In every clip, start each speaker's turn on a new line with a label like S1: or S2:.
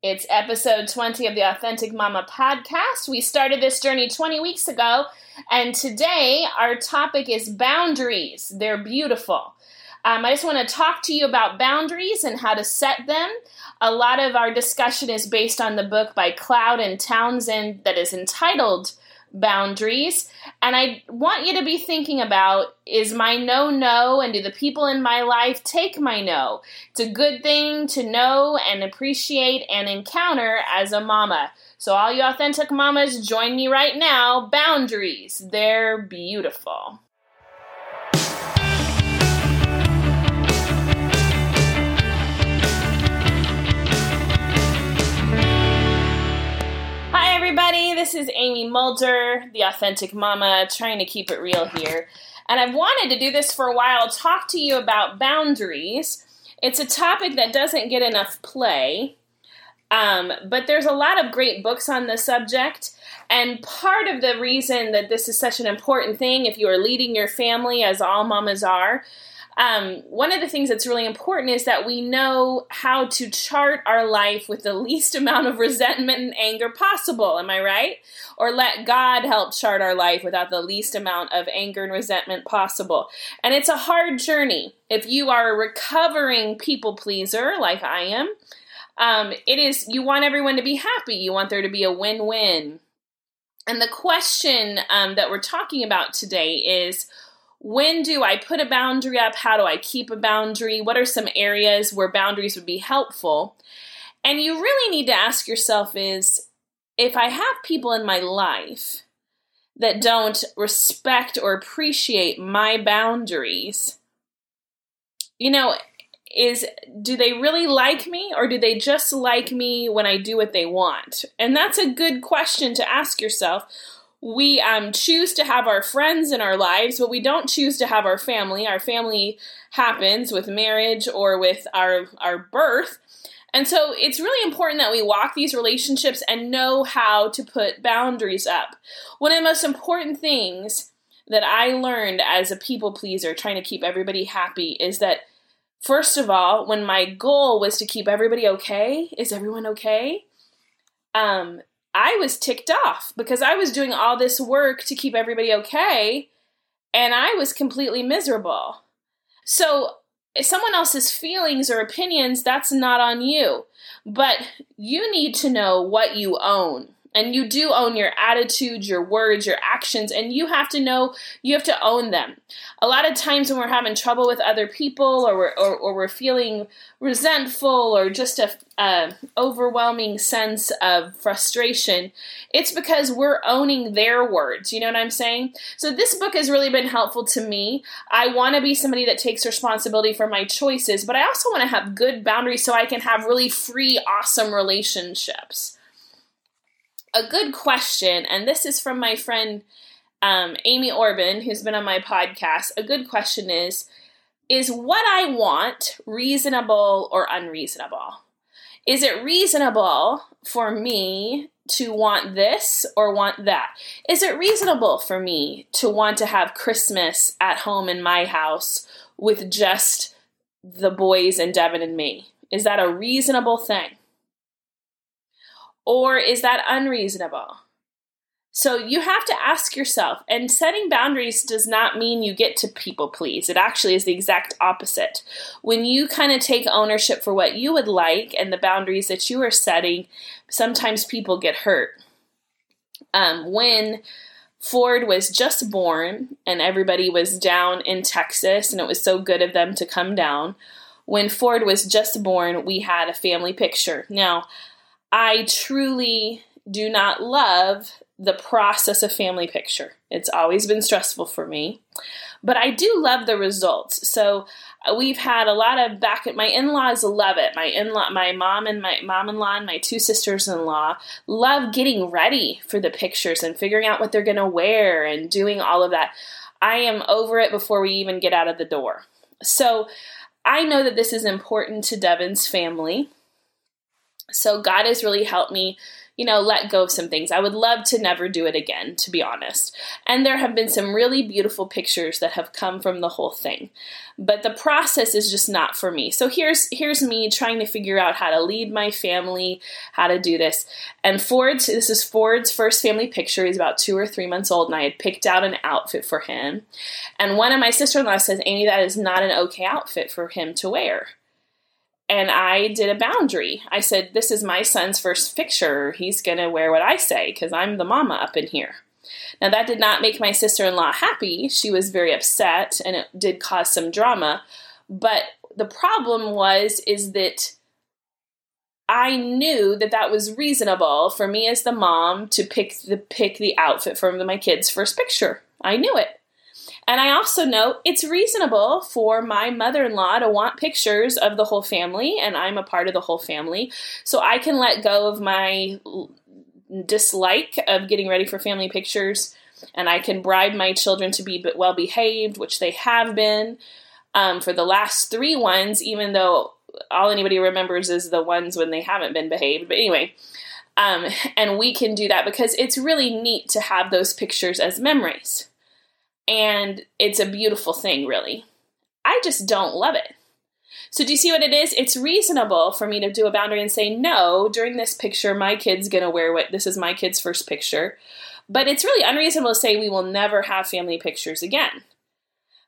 S1: It's episode 20 of the Authentic Mama podcast. We started this journey 20 weeks ago, and today our topic is boundaries. They're beautiful. Um, I just want to talk to you about boundaries and how to set them. A lot of our discussion is based on the book by Cloud and Townsend that is entitled boundaries. And I want you to be thinking about is my no no and do the people in my life take my no? It's a good thing to know and appreciate and encounter as a mama. So, all you authentic mamas, join me right now. Boundaries, they're beautiful. This is Amy Mulder, the Authentic Mama, trying to keep it real here. And I've wanted to do this for a while, talk to you about boundaries. It's a topic that doesn't get enough play, um, but there's a lot of great books on the subject. And part of the reason that this is such an important thing, if you are leading your family, as all mamas are, um, one of the things that's really important is that we know how to chart our life with the least amount of resentment and anger possible. Am I right? Or let God help chart our life without the least amount of anger and resentment possible. And it's a hard journey. If you are a recovering people pleaser, like I am, um, it is you want everyone to be happy. You want there to be a win-win. And the question um, that we're talking about today is when do I put a boundary up? How do I keep a boundary? What are some areas where boundaries would be helpful? And you really need to ask yourself is if I have people in my life that don't respect or appreciate my boundaries, you know, is do they really like me or do they just like me when I do what they want? And that's a good question to ask yourself we um, choose to have our friends in our lives, but we don't choose to have our family. Our family happens with marriage or with our our birth. And so it's really important that we walk these relationships and know how to put boundaries up. One of the most important things that I learned as a people pleaser, trying to keep everybody happy, is that first of all, when my goal was to keep everybody okay, is everyone okay? Um, I was ticked off because I was doing all this work to keep everybody okay and I was completely miserable. So, someone else's feelings or opinions, that's not on you. But you need to know what you own and you do own your attitudes, your words, your actions, and you have to know you have to own them. A lot of times when we're having trouble with other people, or we're, or, or we're feeling resentful, or just a, a overwhelming sense of frustration, it's because we're owning their words. You know what I'm saying? So this book has really been helpful to me. I want to be somebody that takes responsibility for my choices, but I also want to have good boundaries so I can have really free, awesome relationships a good question, and this is from my friend um, Amy Orban, who's been on my podcast. A good question is Is what I want reasonable or unreasonable? Is it reasonable for me to want this or want that? Is it reasonable for me to want to have Christmas at home in my house with just the boys and Devin and me? Is that a reasonable thing? Or is that unreasonable? So you have to ask yourself, and setting boundaries does not mean you get to people please. It actually is the exact opposite. When you kind of take ownership for what you would like and the boundaries that you are setting, sometimes people get hurt. Um, when Ford was just born and everybody was down in Texas, and it was so good of them to come down. When Ford was just born, we had a family picture. Now, I truly do not love the process of family picture. It's always been stressful for me, but I do love the results. So uh, we've had a lot of back at my in-laws love it. My in-law, my mom and my mom-in-law and my two sisters-in-law love getting ready for the pictures and figuring out what they're going to wear and doing all of that. I am over it before we even get out of the door. So I know that this is important to Devin's family so God has really helped me you know, let go of some things. I would love to never do it again, to be honest. And there have been some really beautiful pictures that have come from the whole thing. But the process is just not for me. So here's here's me trying to figure out how to lead my family, how to do this. And Ford's this is Ford's first family picture. He's about two or three months old, and I had picked out an outfit for him. And one of my sister-in-law says, Amy, that is not an okay outfit for him to wear and I did a boundary. I said, This is my son's first picture. He's going to wear what I say because I'm the mama up in here. Now, that did not make my sister in law happy. She was very upset and it did cause some drama. But the problem was, is that I knew that that was reasonable for me as the mom to pick the pick the outfit for my kid's first picture. I knew it. And I also know it's reasonable for my mother in law to want pictures of the whole family, and I'm a part of the whole family. So I can let go of my dislike of getting ready for family pictures, and I can bribe my children to be well behaved, which they have been. Um, for the last three ones, even though all anybody remembers is the ones when they haven't been behaved. But anyway, um, and we can do that because it's really neat to have those pictures as memories and it's a beautiful thing, really. I just don't love it. So, do you see what it is? It's reasonable for me to do a boundary and say, no, during this picture, my kid's gonna wear what this is my kid's first picture. But it's really unreasonable to say we will never have family pictures again.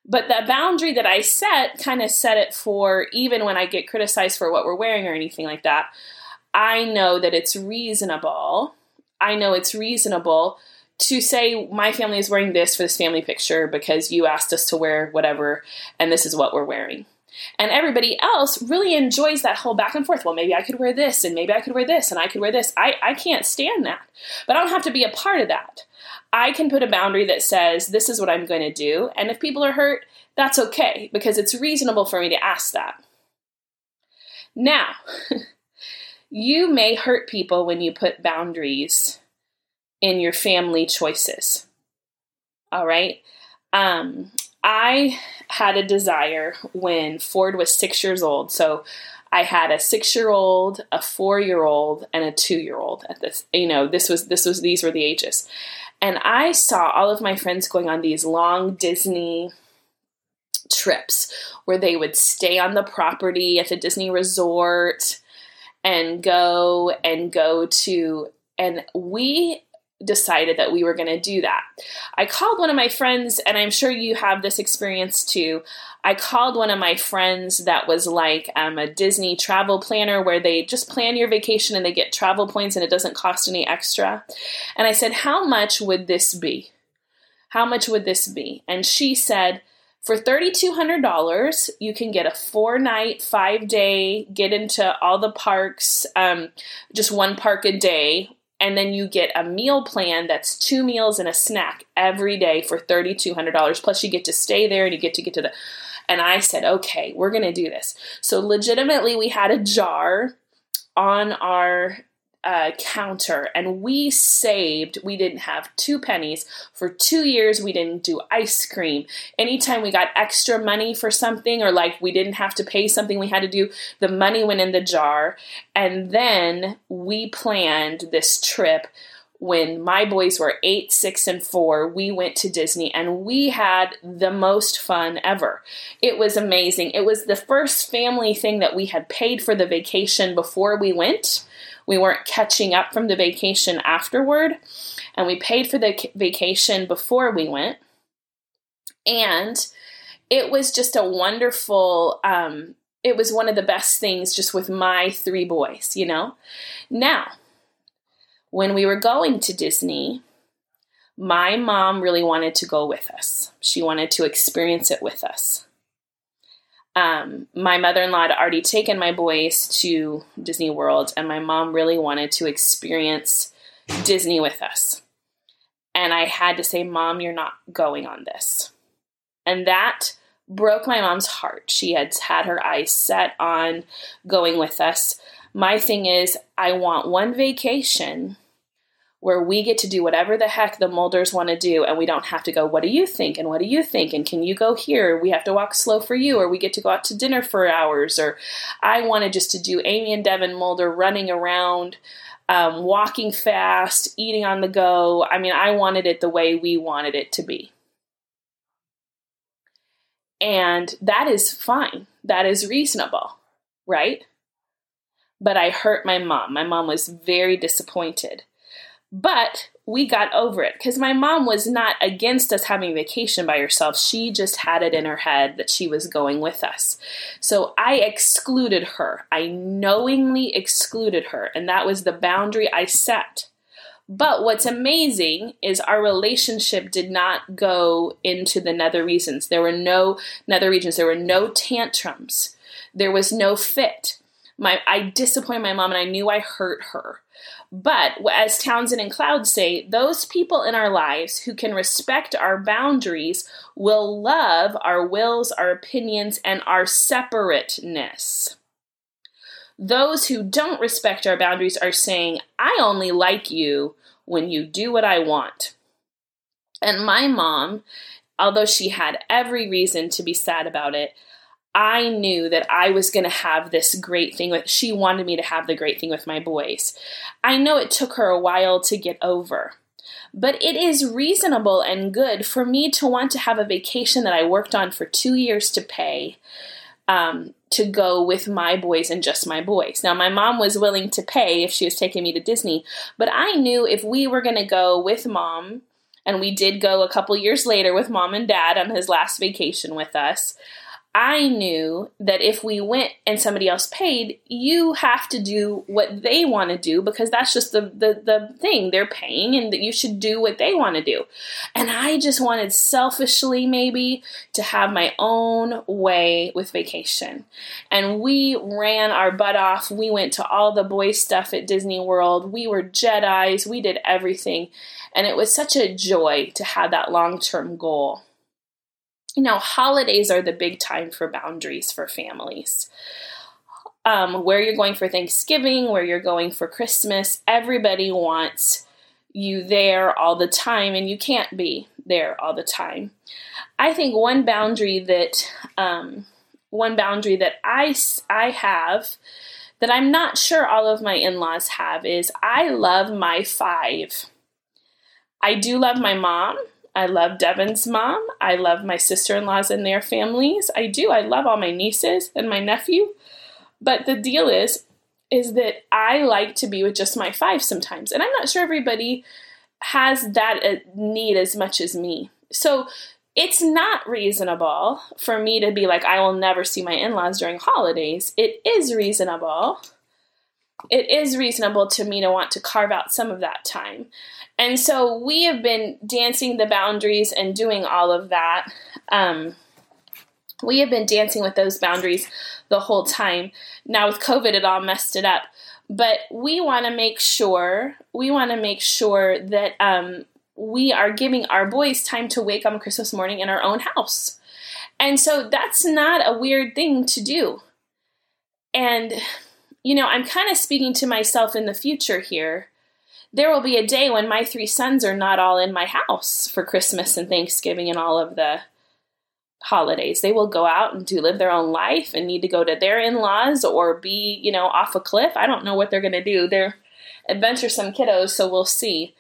S1: But the boundary that I set kind of set it for even when I get criticized for what we're wearing or anything like that. I know that it's reasonable. I know it's reasonable to say my family is wearing this for this family picture because you asked us to wear whatever and this is what we're wearing. And everybody else really enjoys that whole back and forth. Well, maybe I could wear this and maybe I could wear this and I could wear this. I, I can't stand that. But I don't have to be a part of that. I can put a boundary that says this is what I'm going to do. And if people are hurt, that's okay because it's reasonable for me to ask that. Now, you may hurt people when you put boundaries in your family choices. All right. Um, I had a desire when Ford was six years old. So I had a six year old, a four year old, and a two year old at this. You know, this was this was these were the ages. And I saw all of my friends going on these long Disney trips where they would stay on the property at the Disney resort and go and go to and we decided that we were going to do that. I called one of my friends, and I'm sure you have this experience too. I called one of my friends that was like um, a Disney travel planner where they just plan your vacation and they get travel points and it doesn't cost any extra. And I said, How much would this be? How much would this be? And she said, for $3,200, you can get a four night, five day, get into all the parks, um, just one park a day and then you get a meal plan that's two meals and a snack every day for $3200 plus you get to stay there and you get to get to the and i said okay we're going to do this. So legitimately we had a jar on our uh, counter and we saved we didn't have two pennies for two years we didn't do ice cream anytime we got extra money for something or like we didn't have to pay something we had to do the money went in the jar and then we planned this trip when my boys were eight, six, and four, we went to Disney and we had the most fun ever. It was amazing. It was the first family thing that we had paid for the vacation before we went. We weren't catching up from the vacation afterward, and we paid for the vacation before we went. And it was just a wonderful, um, it was one of the best things just with my three boys, you know? Now, when we were going to Disney, my mom really wanted to go with us. She wanted to experience it with us um, my mother in law had already taken my boys to Disney World, and my mom really wanted to experience Disney with us. And I had to say, Mom, you're not going on this. And that broke my mom's heart. She had had her eyes set on going with us. My thing is, I want one vacation where we get to do whatever the heck the Mulders want to do, and we don't have to go, What do you think? And what do you think? And can you go here? We have to walk slow for you, or we get to go out to dinner for hours, or I wanted just to do Amy and Devin Mulder running around. Um, walking fast, eating on the go. I mean, I wanted it the way we wanted it to be. And that is fine. That is reasonable, right? But I hurt my mom. My mom was very disappointed. But we got over it because my mom was not against us having vacation by herself. She just had it in her head that she was going with us. So I excluded her. I knowingly excluded her. And that was the boundary I set. But what's amazing is our relationship did not go into the nether regions. There were no nether regions. There were no tantrums. There was no fit. My, I disappointed my mom and I knew I hurt her. But as Townsend and Cloud say, those people in our lives who can respect our boundaries will love our wills, our opinions, and our separateness. Those who don't respect our boundaries are saying, I only like you when you do what I want. And my mom, although she had every reason to be sad about it, I knew that I was going to have this great thing with she wanted me to have the great thing with my boys. I know it took her a while to get over. But it is reasonable and good for me to want to have a vacation that I worked on for 2 years to pay. Um, to go with my boys and just my boys. Now, my mom was willing to pay if she was taking me to Disney, but I knew if we were going to go with mom, and we did go a couple years later with mom and dad on his last vacation with us, I knew that if we went and somebody else paid, you have to do what they want to do because that's just the, the, the thing they're paying and that you should do what they want to do. And I just wanted selfishly, maybe, to have my own way with vacation. And we ran our butt off. We went to all the boy stuff at Disney World. We were Jedi's. We did everything. And it was such a joy to have that long term goal you know, holidays are the big time for boundaries for families. Um, where you're going for Thanksgiving, where you're going for Christmas, everybody wants you there all the time, and you can't be there all the time. I think one boundary that um, one boundary that I I have that I'm not sure all of my in-laws have is I love my five. I do love my mom. I love Devin's mom. I love my sister in laws and their families. I do. I love all my nieces and my nephew. But the deal is, is that I like to be with just my five sometimes. And I'm not sure everybody has that uh, need as much as me. So it's not reasonable for me to be like, I will never see my in laws during holidays. It is reasonable. It is reasonable to me to want to carve out some of that time. And so we have been dancing the boundaries and doing all of that. Um, we have been dancing with those boundaries the whole time. Now with COVID, it all messed it up. But we want to make sure we want to make sure that um, we are giving our boys time to wake on Christmas morning in our own house. And so that's not a weird thing to do. And, you know, I'm kind of speaking to myself in the future here there will be a day when my three sons are not all in my house for Christmas and Thanksgiving and all of the holidays. They will go out and do live their own life and need to go to their in-laws or be, you know, off a cliff. I don't know what they're going to do. They're adventuresome kiddos, so we'll see.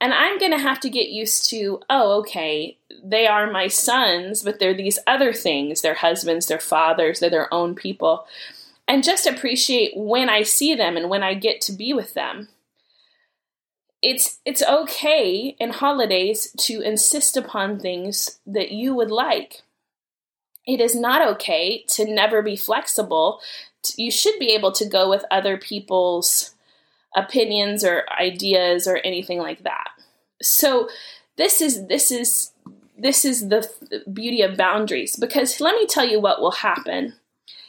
S1: And I'm going to have to get used to, oh, okay, they are my sons, but they're these other things. They're husbands, they're fathers, they're their own people. And just appreciate when I see them and when I get to be with them it's it's okay in holidays to insist upon things that you would like. It is not okay to never be flexible. You should be able to go with other people's opinions or ideas or anything like that. So this is this is this is the beauty of boundaries because let me tell you what will happen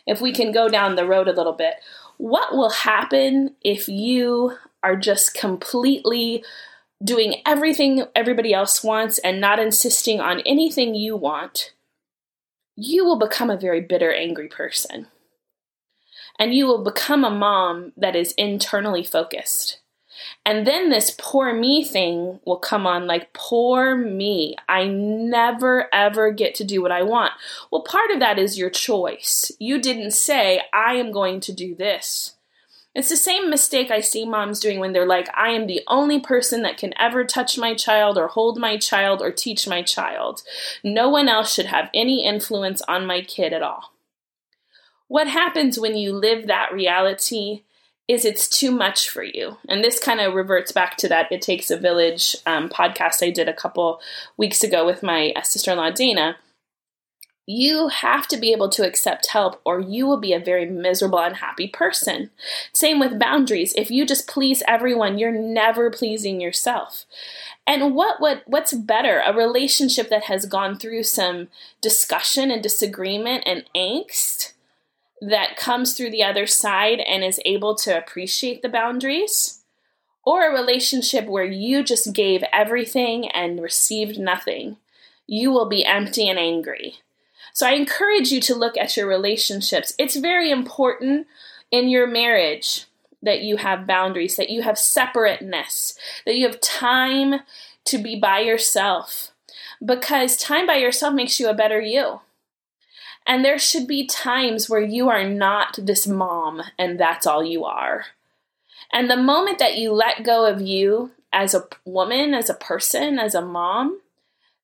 S1: if we can go down the road a little bit. What will happen if you are just completely doing everything everybody else wants and not insisting on anything you want, you will become a very bitter, angry person. And you will become a mom that is internally focused. And then this poor me thing will come on like, poor me. I never ever get to do what I want. Well, part of that is your choice. You didn't say, I am going to do this. It's the same mistake I see moms doing when they're like, I am the only person that can ever touch my child or hold my child or teach my child. No one else should have any influence on my kid at all. What happens when you live that reality is it's too much for you. And this kind of reverts back to that It Takes a Village um, podcast I did a couple weeks ago with my uh, sister in law, Dana. You have to be able to accept help, or you will be a very miserable, unhappy person. Same with boundaries. If you just please everyone, you're never pleasing yourself. And what what what's better? A relationship that has gone through some discussion and disagreement and angst that comes through the other side and is able to appreciate the boundaries, or a relationship where you just gave everything and received nothing, you will be empty and angry. So I encourage you to look at your relationships. It's very important in your marriage that you have boundaries, that you have separateness, that you have time to be by yourself. Because time by yourself makes you a better you. And there should be times where you are not this mom and that's all you are. And the moment that you let go of you as a woman, as a person, as a mom,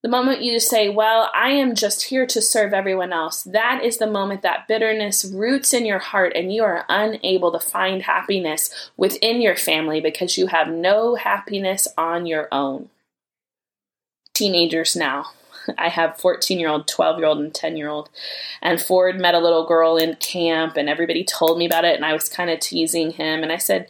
S1: the moment you say, Well, I am just here to serve everyone else, that is the moment that bitterness roots in your heart and you are unable to find happiness within your family because you have no happiness on your own. Teenagers now. I have 14 year old, 12 year old, and 10 year old. And Ford met a little girl in camp, and everybody told me about it. And I was kind of teasing him. And I said,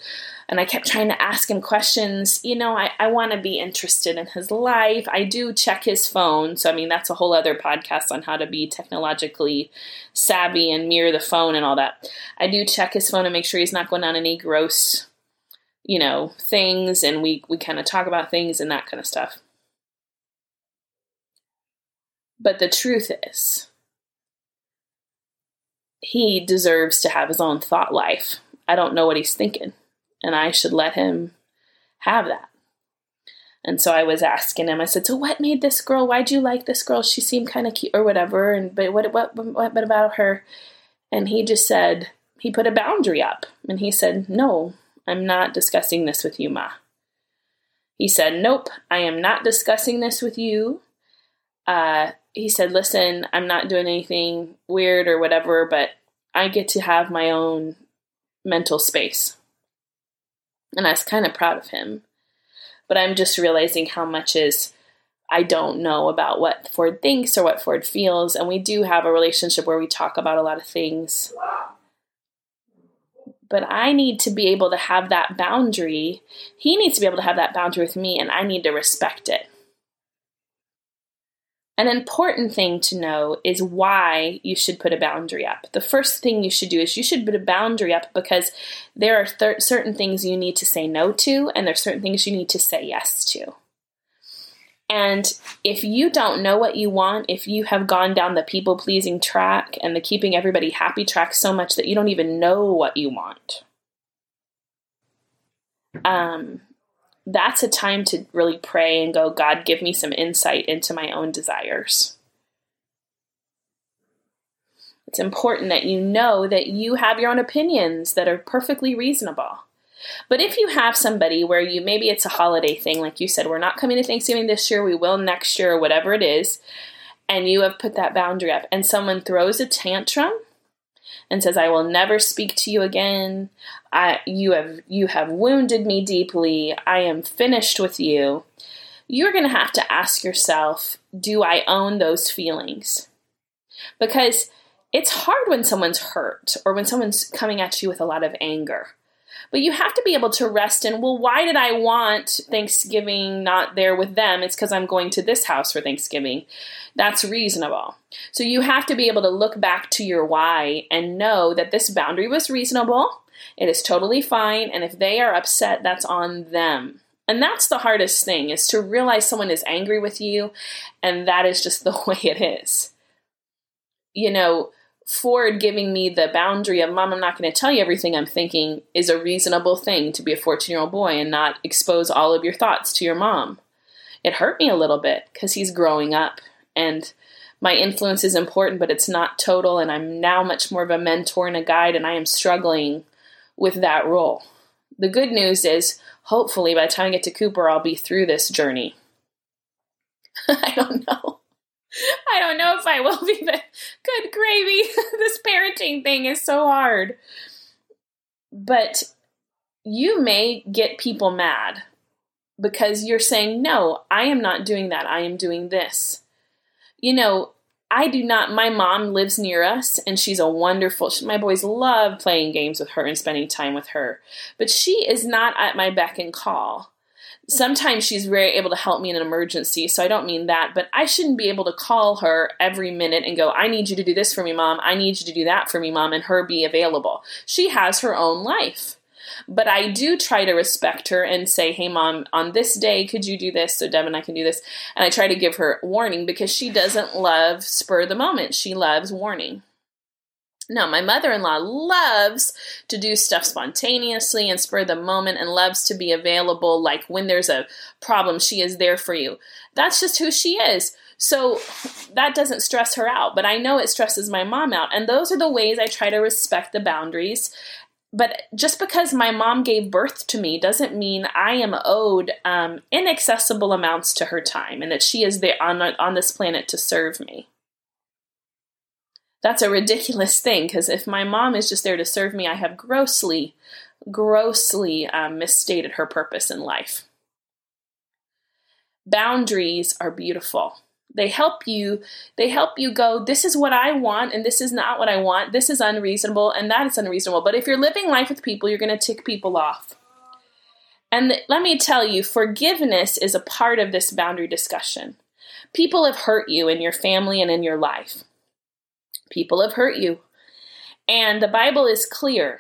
S1: and I kept trying to ask him questions. You know, I, I want to be interested in his life. I do check his phone. So, I mean, that's a whole other podcast on how to be technologically savvy and mirror the phone and all that. I do check his phone and make sure he's not going on any gross, you know, things. And we, we kind of talk about things and that kind of stuff. But the truth is, he deserves to have his own thought life. I don't know what he's thinking, and I should let him have that. And so I was asking him. I said, "So what made this girl? Why'd you like this girl? She seemed kind of cute, or whatever." And but what what what, what about her? And he just said he put a boundary up, and he said, "No, I'm not discussing this with you, ma." He said, "Nope, I am not discussing this with you. Uh, he said, Listen, I'm not doing anything weird or whatever, but I get to have my own mental space. And I was kind of proud of him. But I'm just realizing how much is I don't know about what Ford thinks or what Ford feels. And we do have a relationship where we talk about a lot of things. But I need to be able to have that boundary. He needs to be able to have that boundary with me, and I need to respect it. An important thing to know is why you should put a boundary up. The first thing you should do is you should put a boundary up because there are th- certain things you need to say no to, and there's certain things you need to say yes to. And if you don't know what you want, if you have gone down the people pleasing track and the keeping everybody happy track so much that you don't even know what you want, um, that's a time to really pray and go, God, give me some insight into my own desires. It's important that you know that you have your own opinions that are perfectly reasonable. But if you have somebody where you maybe it's a holiday thing, like you said, we're not coming to Thanksgiving this year, we will next year, or whatever it is, and you have put that boundary up, and someone throws a tantrum and says, I will never speak to you again. I, you have you have wounded me deeply. I am finished with you. You're going to have to ask yourself, do I own those feelings? Because it's hard when someone's hurt or when someone's coming at you with a lot of anger. But you have to be able to rest in, well, why did I want Thanksgiving not there with them? It's because I'm going to this house for Thanksgiving. That's reasonable. So you have to be able to look back to your why and know that this boundary was reasonable. It is totally fine. And if they are upset, that's on them. And that's the hardest thing is to realize someone is angry with you and that is just the way it is. You know, Ford giving me the boundary of, Mom, I'm not going to tell you everything I'm thinking, is a reasonable thing to be a 14 year old boy and not expose all of your thoughts to your mom. It hurt me a little bit because he's growing up and my influence is important, but it's not total. And I'm now much more of a mentor and a guide, and I am struggling with that role. The good news is, hopefully, by the time I get to Cooper, I'll be through this journey. I don't know. I don't know if I will be, but good gravy. this parenting thing is so hard. But you may get people mad because you're saying, No, I am not doing that. I am doing this. You know, I do not, my mom lives near us and she's a wonderful, she, my boys love playing games with her and spending time with her, but she is not at my beck and call. Sometimes she's very able to help me in an emergency, so I don't mean that, but I shouldn't be able to call her every minute and go, I need you to do this for me, mom. I need you to do that for me, mom, and her be available. She has her own life. But I do try to respect her and say, hey, mom, on this day, could you do this so Deb and I can do this? And I try to give her warning because she doesn't love spur the moment. She loves warning. Now, my mother in law loves to do stuff spontaneously and spur the moment and loves to be available. Like when there's a problem, she is there for you. That's just who she is. So that doesn't stress her out, but I know it stresses my mom out. And those are the ways I try to respect the boundaries but just because my mom gave birth to me doesn't mean I am owed um, inaccessible amounts to her time and that she is there on, on this planet to serve me. That's a ridiculous thing because if my mom is just there to serve me, I have grossly, grossly um, misstated her purpose in life. Boundaries are beautiful. They help you they help you go this is what I want and this is not what I want. This is unreasonable and that is unreasonable. But if you're living life with people, you're going to tick people off. And let me tell you, forgiveness is a part of this boundary discussion. People have hurt you in your family and in your life. People have hurt you. And the Bible is clear.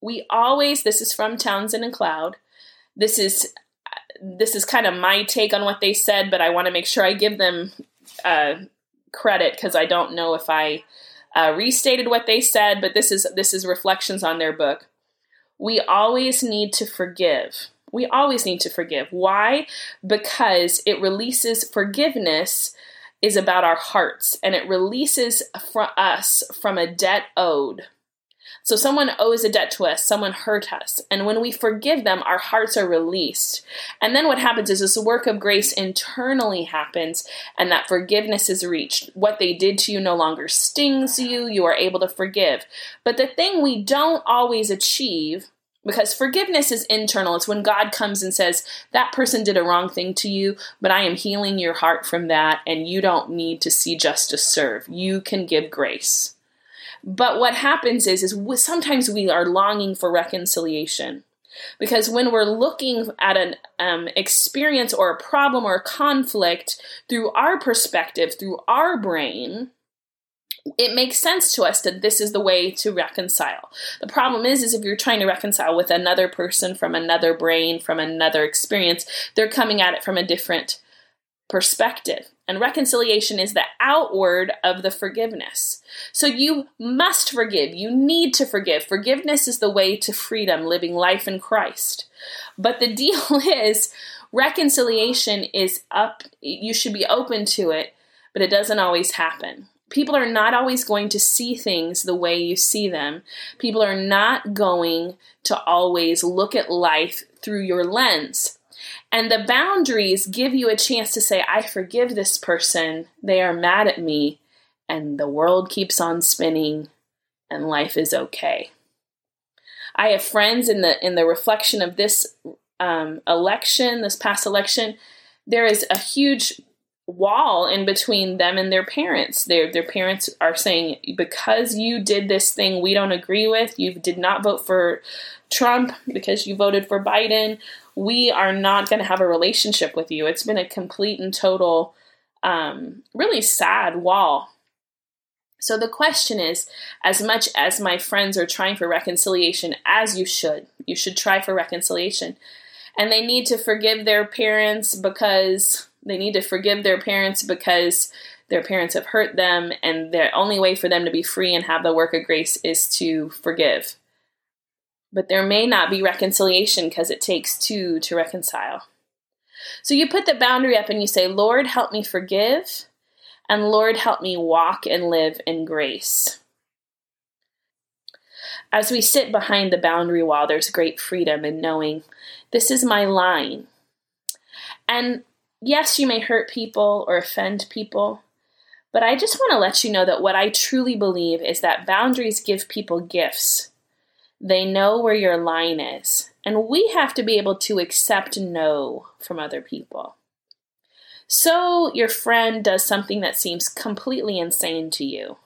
S1: We always, this is from Townsend and Cloud. This is this is kind of my take on what they said, but I want to make sure I give them uh, credit because I don't know if I uh, restated what they said, but this is this is reflections on their book. We always need to forgive. We always need to forgive. Why? Because it releases forgiveness is about our hearts and it releases us from a debt owed. So someone owes a debt to us, someone hurt us, and when we forgive them, our hearts are released. And then what happens is this work of grace internally happens, and that forgiveness is reached. What they did to you no longer stings you, you are able to forgive. But the thing we don't always achieve because forgiveness is internal. It's when God comes and says, That person did a wrong thing to you, but I am healing your heart from that, and you don't need to see justice serve. You can give grace. But what happens is, is sometimes we are longing for reconciliation. Because when we're looking at an um, experience or a problem or a conflict through our perspective, through our brain, it makes sense to us that this is the way to reconcile. The problem is, is if you're trying to reconcile with another person from another brain, from another experience, they're coming at it from a different perspective. And reconciliation is the outward of the forgiveness. So you must forgive. You need to forgive. Forgiveness is the way to freedom, living life in Christ. But the deal is, reconciliation is up, you should be open to it, but it doesn't always happen. People are not always going to see things the way you see them. People are not going to always look at life through your lens. And the boundaries give you a chance to say, I forgive this person. They are mad at me. And the world keeps on spinning and life is okay. I have friends in the in the reflection of this um, election, this past election. There is a huge wall in between them and their parents. Their their parents are saying because you did this thing we don't agree with, you did not vote for Trump because you voted for Biden we are not going to have a relationship with you. It's been a complete and total, um, really sad wall. So the question is as much as my friends are trying for reconciliation, as you should, you should try for reconciliation. And they need to forgive their parents because they need to forgive their parents because their parents have hurt them, and the only way for them to be free and have the work of grace is to forgive. But there may not be reconciliation because it takes two to reconcile. So you put the boundary up and you say, Lord, help me forgive, and Lord, help me walk and live in grace. As we sit behind the boundary wall, there's great freedom in knowing this is my line. And yes, you may hurt people or offend people, but I just want to let you know that what I truly believe is that boundaries give people gifts. They know where your line is, and we have to be able to accept no from other people. So, your friend does something that seems completely insane to you.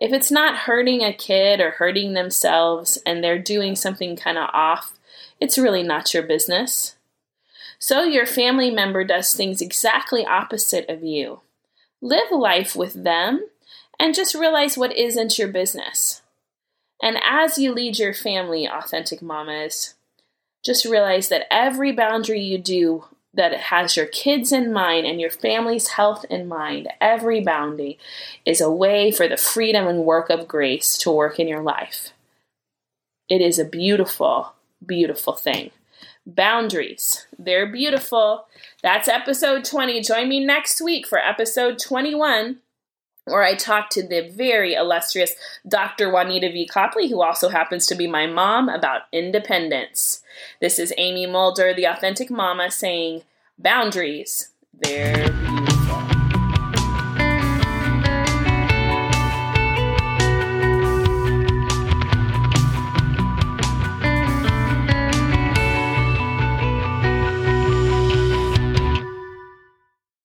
S1: If it's not hurting a kid or hurting themselves and they're doing something kind of off, it's really not your business. So your family member does things exactly opposite of you. Live life with them and just realize what isn't your business. And as you lead your family, authentic mamas, just realize that every boundary you do that has your kids in mind and your family's health in mind, every boundary is a way for the freedom and work of grace to work in your life. It is a beautiful, beautiful thing. Boundaries. They're beautiful. That's episode 20. Join me next week for episode 21, where I talk to the very illustrious Dr. Juanita V. Copley, who also happens to be my mom, about independence. This is Amy Mulder, the authentic mama, saying, Boundaries. They're